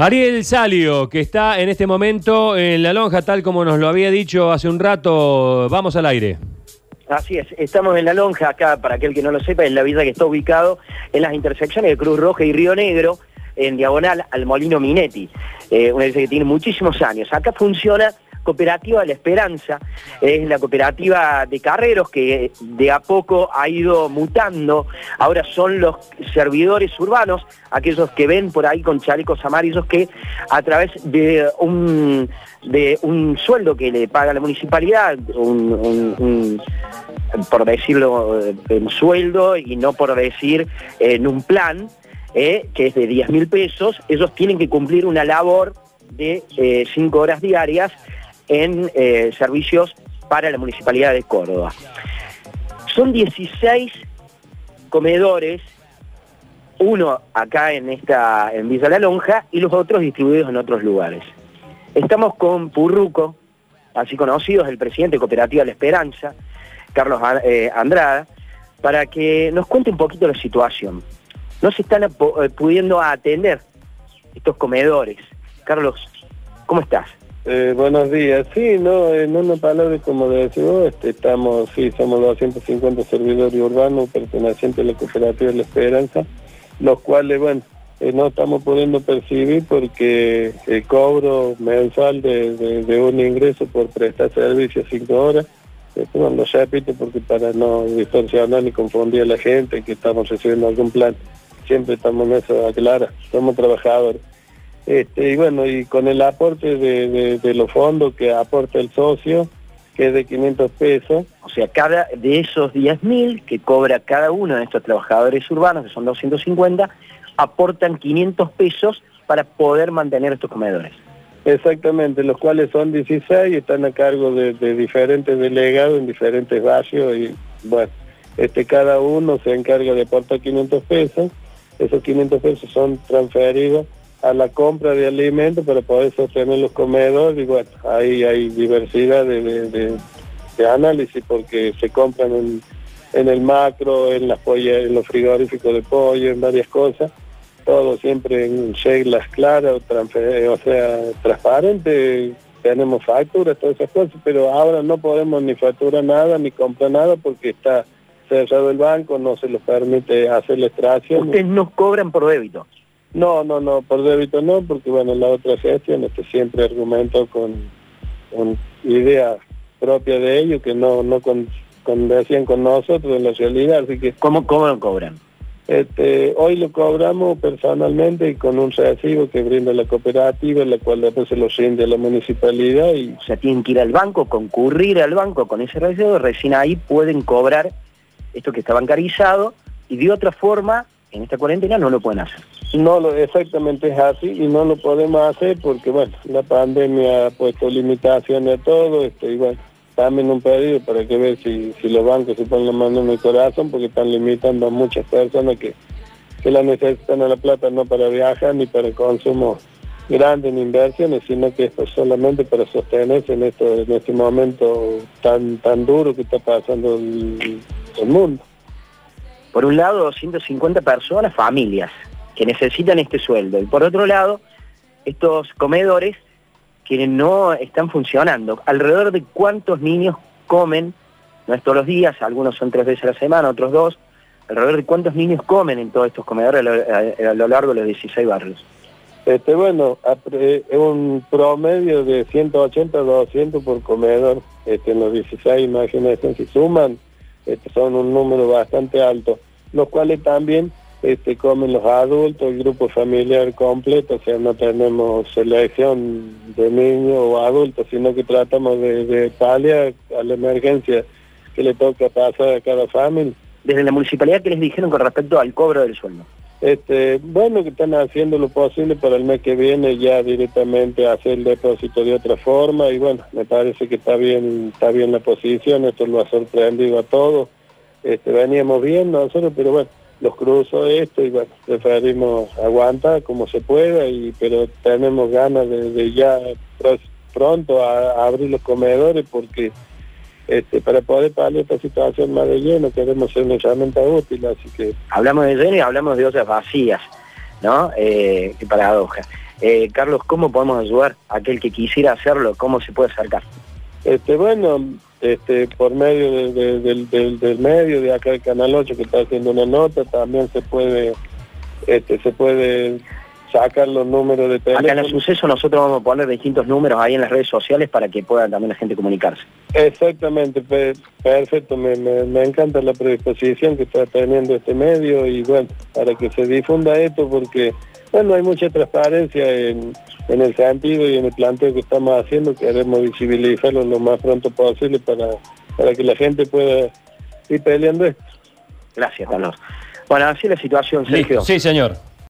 Ariel Salio, que está en este momento en la lonja, tal como nos lo había dicho hace un rato, vamos al aire. Así es, estamos en la lonja acá, para aquel que no lo sepa, en la villa que está ubicado en las intersecciones de Cruz Roja y Río Negro, en diagonal al Molino Minetti, eh, una villa que tiene muchísimos años. Acá funciona Cooperativa de la Esperanza, es la cooperativa de carreros que de a poco ha ido mutando, ahora son los servidores urbanos, aquellos que ven por ahí con chalecos amarillos que a través de un, de un sueldo que le paga la municipalidad, por decirlo en sueldo y no por decir en un plan, eh, que es de 10 mil pesos, ellos tienen que cumplir una labor de 5 eh, horas diarias en eh, servicios para la Municipalidad de Córdoba. Son 16 comedores, uno acá en, esta, en Villa La Lonja y los otros distribuidos en otros lugares. Estamos con Purruco, así conocido, el presidente de Cooperativa La Esperanza, Carlos eh, Andrada, para que nos cuente un poquito la situación. No se están eh, pudiendo atender estos comedores. Carlos, ¿cómo estás? Eh, buenos días. Sí, no, en una palabra, como decimos, este, estamos, sí, somos 250 servidores urbanos pertenecientes a la cooperativa de la Esperanza, los cuales, bueno, eh, no estamos pudiendo percibir porque el cobro mensual de, un ingreso por prestar servicio cinco horas, esto no lo repito porque para no distorsionar ni confundir a la gente que estamos recibiendo algún plan, siempre estamos en eso aclara, somos trabajadores. Este, y bueno, y con el aporte de, los fondos que aporta el socio, que es de 500 pesos. O sea, cada de esos 10.000 que cobra cada uno de estos trabajadores urbanos, que son 250, aportan 500 pesos para poder mantener estos comedores. Exactamente, los cuales son 16 y están a cargo de, de diferentes delegados en diferentes barrios y bueno, este cada uno se encarga de aportar 500 pesos, esos 500 pesos son transferidos a la compra de alimentos para poder sostener los comedores y bueno, ahí hay diversidad de, análisis porque se compran en, el macro, en las pollas, en los frigoríficos de pollo, en varias cosas, todo siempre en reglas claras, o sea, transparente, tenemos facturas, todas esas cosas, pero ahora no podemos ni facturar nada, ni comprar nada porque está cerrado el banco, no se los permite hacer la extracción. Ustedes nos cobran por débito. No, no, no, por débito no, porque bueno, la otra gestión este siempre argumento con, con ideas propias de ellos que no, no con, con, decían con nosotros en la realidad, así que... ¿Cómo, cómo lo cobran? Este, hoy lo cobramos personalmente y con un recibo que brinda la cooperativa, la cual después se lo rinde a la municipalidad. Y... O sea, tienen que ir al banco, concurrir al banco con ese recibo, recién ahí pueden cobrar esto que está bancarizado y de otra forma, en esta cuarentena no lo pueden hacer. No, lo, exactamente es así y no lo podemos hacer porque, bueno, la pandemia ha puesto limitaciones a todo, este, y bueno, también un pedido para que ver si, si los bancos se ponen la mano en el corazón porque están limitando a muchas personas que, que la necesitan a la plata no para viajar ni para consumo grande en inversiones, sino que es solamente para sostenerse en, esto, en este momento tan, tan duro que está pasando el, el mundo. Por un lado, 250 personas, familias, que necesitan este sueldo. Y por otro lado, estos comedores que no están funcionando. Alrededor de cuántos niños comen, no es todos los días, algunos son tres veces a la semana, otros dos, alrededor de cuántos niños comen en todos estos comedores a lo, largo de los 16 barrios. Este, bueno, es un promedio de 180 a 200 por comedor, este, en los 16, imagínense, si suman, este, son un número bastante alto, los cuales también este, comen los adultos, el grupo familiar completo, o sea, no tenemos selección de niños o adultos, sino que tratamos de, de paliar a la emergencia que le toca pasar a cada familia. Desde la municipalidad, ¿qué les dijeron con respecto al cobro del sueldo? Este, bueno, que están haciendo lo posible para el mes que viene ya directamente hacer el depósito de otra forma y bueno, me parece que está bien, está bien la posición, esto lo ha sorprendido a todos. Este, veníamos bien nosotros, pero bueno, los cruzos esto y bueno, preferimos aguantar como se pueda, y, pero tenemos ganas de, ya pronto a, abrir los comedores porque este, para poder paliar esta situación más de lleno queremos ser una herramienta útil, así que... Hablamos de lleno y hablamos de otras vacías, ¿no? Eh, qué paradoja. Eh, Carlos, ¿cómo podemos ayudar a aquel que quisiera hacerlo? ¿Cómo se puede acercar? Este, bueno, este, por medio del, medio de acá el Canal 8 que está haciendo una nota, también se puede, este, se puede sacar los números de teléfono. Acá en el suceso nosotros vamos a poner distintos números ahí en las redes sociales para que pueda también la gente comunicarse. Exactamente, perfecto, me, me, encanta la predisposición que está teniendo este medio y bueno, para que se difunda esto porque, bueno, hay mucha transparencia en, en el sentido y en el planteo que estamos haciendo, queremos visibilizarlo lo más pronto posible para, para que la gente pueda ir peleando esto. Gracias, Carlos. Bueno, así la situación, Sergio. Sí, señor.